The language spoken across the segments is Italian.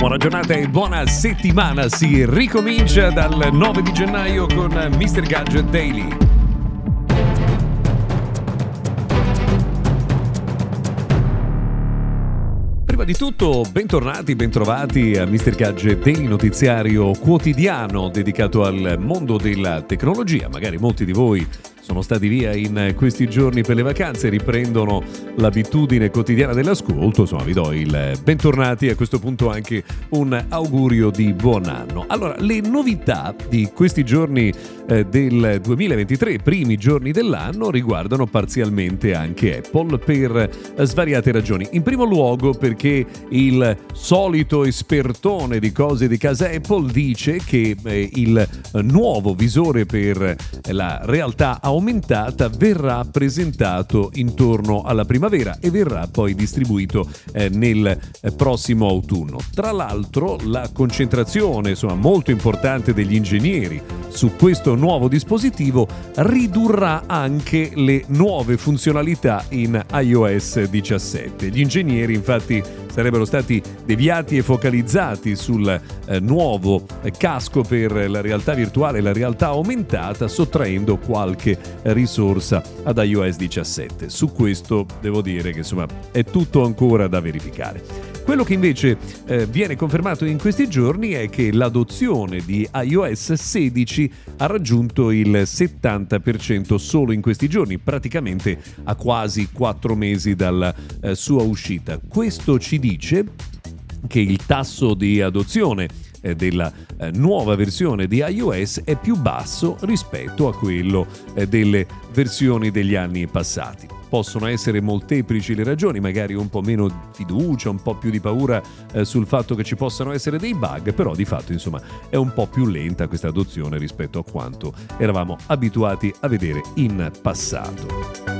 Buona giornata e buona settimana. Si ricomincia dal 9 di gennaio con Mr. Gadget Daily. Di tutto, bentornati, bentrovati a Mr. Gadget Daily, notiziario quotidiano dedicato al mondo della tecnologia. Magari molti di voi sono stati via in questi giorni per le vacanze, riprendono l'abitudine quotidiana dell'ascolto, insomma vi do il bentornati e a questo punto anche un augurio di buon anno. Allora, le novità di questi giorni eh, del 2023, primi giorni dell'anno, riguardano parzialmente anche Apple per svariate ragioni. In primo luogo perché il solito espertone di cose di casa Apple dice che eh, il nuovo visore per la realtà aumentata aumentata verrà presentato intorno alla primavera e verrà poi distribuito eh, nel eh, prossimo autunno. Tra l'altro la concentrazione insomma, molto importante degli ingegneri su questo nuovo dispositivo ridurrà anche le nuove funzionalità in iOS 17. Gli ingegneri infatti sarebbero stati deviati e focalizzati sul eh, nuovo eh, casco per la realtà virtuale e la realtà aumentata, sottraendo qualche risorsa ad iOS 17. Su questo devo dire che insomma è tutto ancora da verificare. Quello che invece eh, viene confermato in questi giorni è che l'adozione di iOS 16 ha raggiunto il 70% solo in questi giorni, praticamente a quasi 4 mesi dalla eh, sua uscita. Questo ci dice che il tasso di adozione della eh, nuova versione di iOS è più basso rispetto a quello eh, delle versioni degli anni passati. Possono essere molteplici le ragioni, magari un po' meno fiducia, un po' più di paura eh, sul fatto che ci possano essere dei bug, però di fatto insomma è un po' più lenta questa adozione rispetto a quanto eravamo abituati a vedere in passato.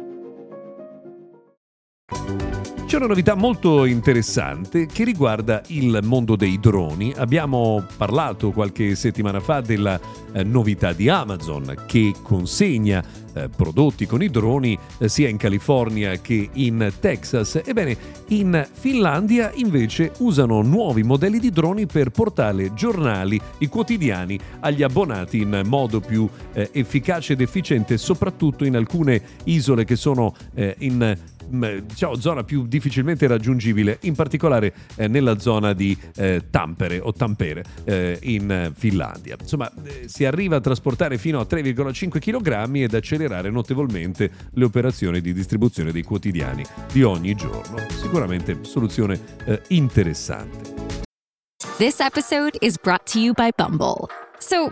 C'è una novità molto interessante che riguarda il mondo dei droni. Abbiamo parlato qualche settimana fa della eh, novità di Amazon che consegna eh, prodotti con i droni eh, sia in California che in Texas. Ebbene, in Finlandia invece usano nuovi modelli di droni per portare giornali, i quotidiani, agli abbonati in modo più eh, efficace ed efficiente, soprattutto in alcune isole che sono eh, in diciamo, zona più difficilmente raggiungibile, in particolare eh, nella zona di eh, Tampere o Tampere eh, in Finlandia. Insomma, si arriva a trasportare fino a 3,5 kg ed accelerare notevolmente le operazioni di distribuzione dei quotidiani di ogni giorno. Sicuramente soluzione interessante. This episode is brought to you by Bumble. So,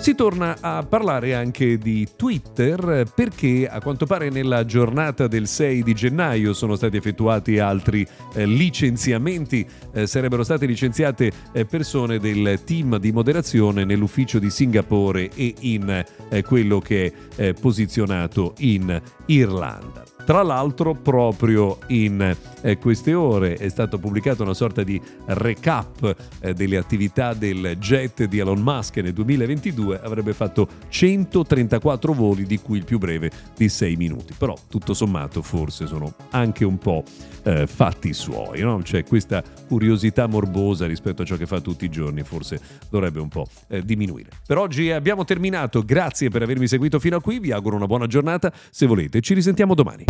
Si torna a parlare anche di Twitter perché a quanto pare nella giornata del 6 di gennaio sono stati effettuati altri eh, licenziamenti, eh, sarebbero state licenziate eh, persone del team di moderazione nell'ufficio di Singapore e in eh, quello che è eh, posizionato in Irlanda. Tra l'altro proprio in eh, queste ore è stata pubblicata una sorta di recap eh, delle attività del jet di Elon Musk nel 2022, avrebbe fatto 134 voli di cui il più breve di 6 minuti, però tutto sommato forse sono anche un po' eh, fatti suoi, no? c'è questa curiosità morbosa rispetto a ciò che fa tutti i giorni, forse dovrebbe un po' eh, diminuire. Per oggi abbiamo terminato, grazie per avermi seguito fino a qui, vi auguro una buona giornata, se volete ci risentiamo domani.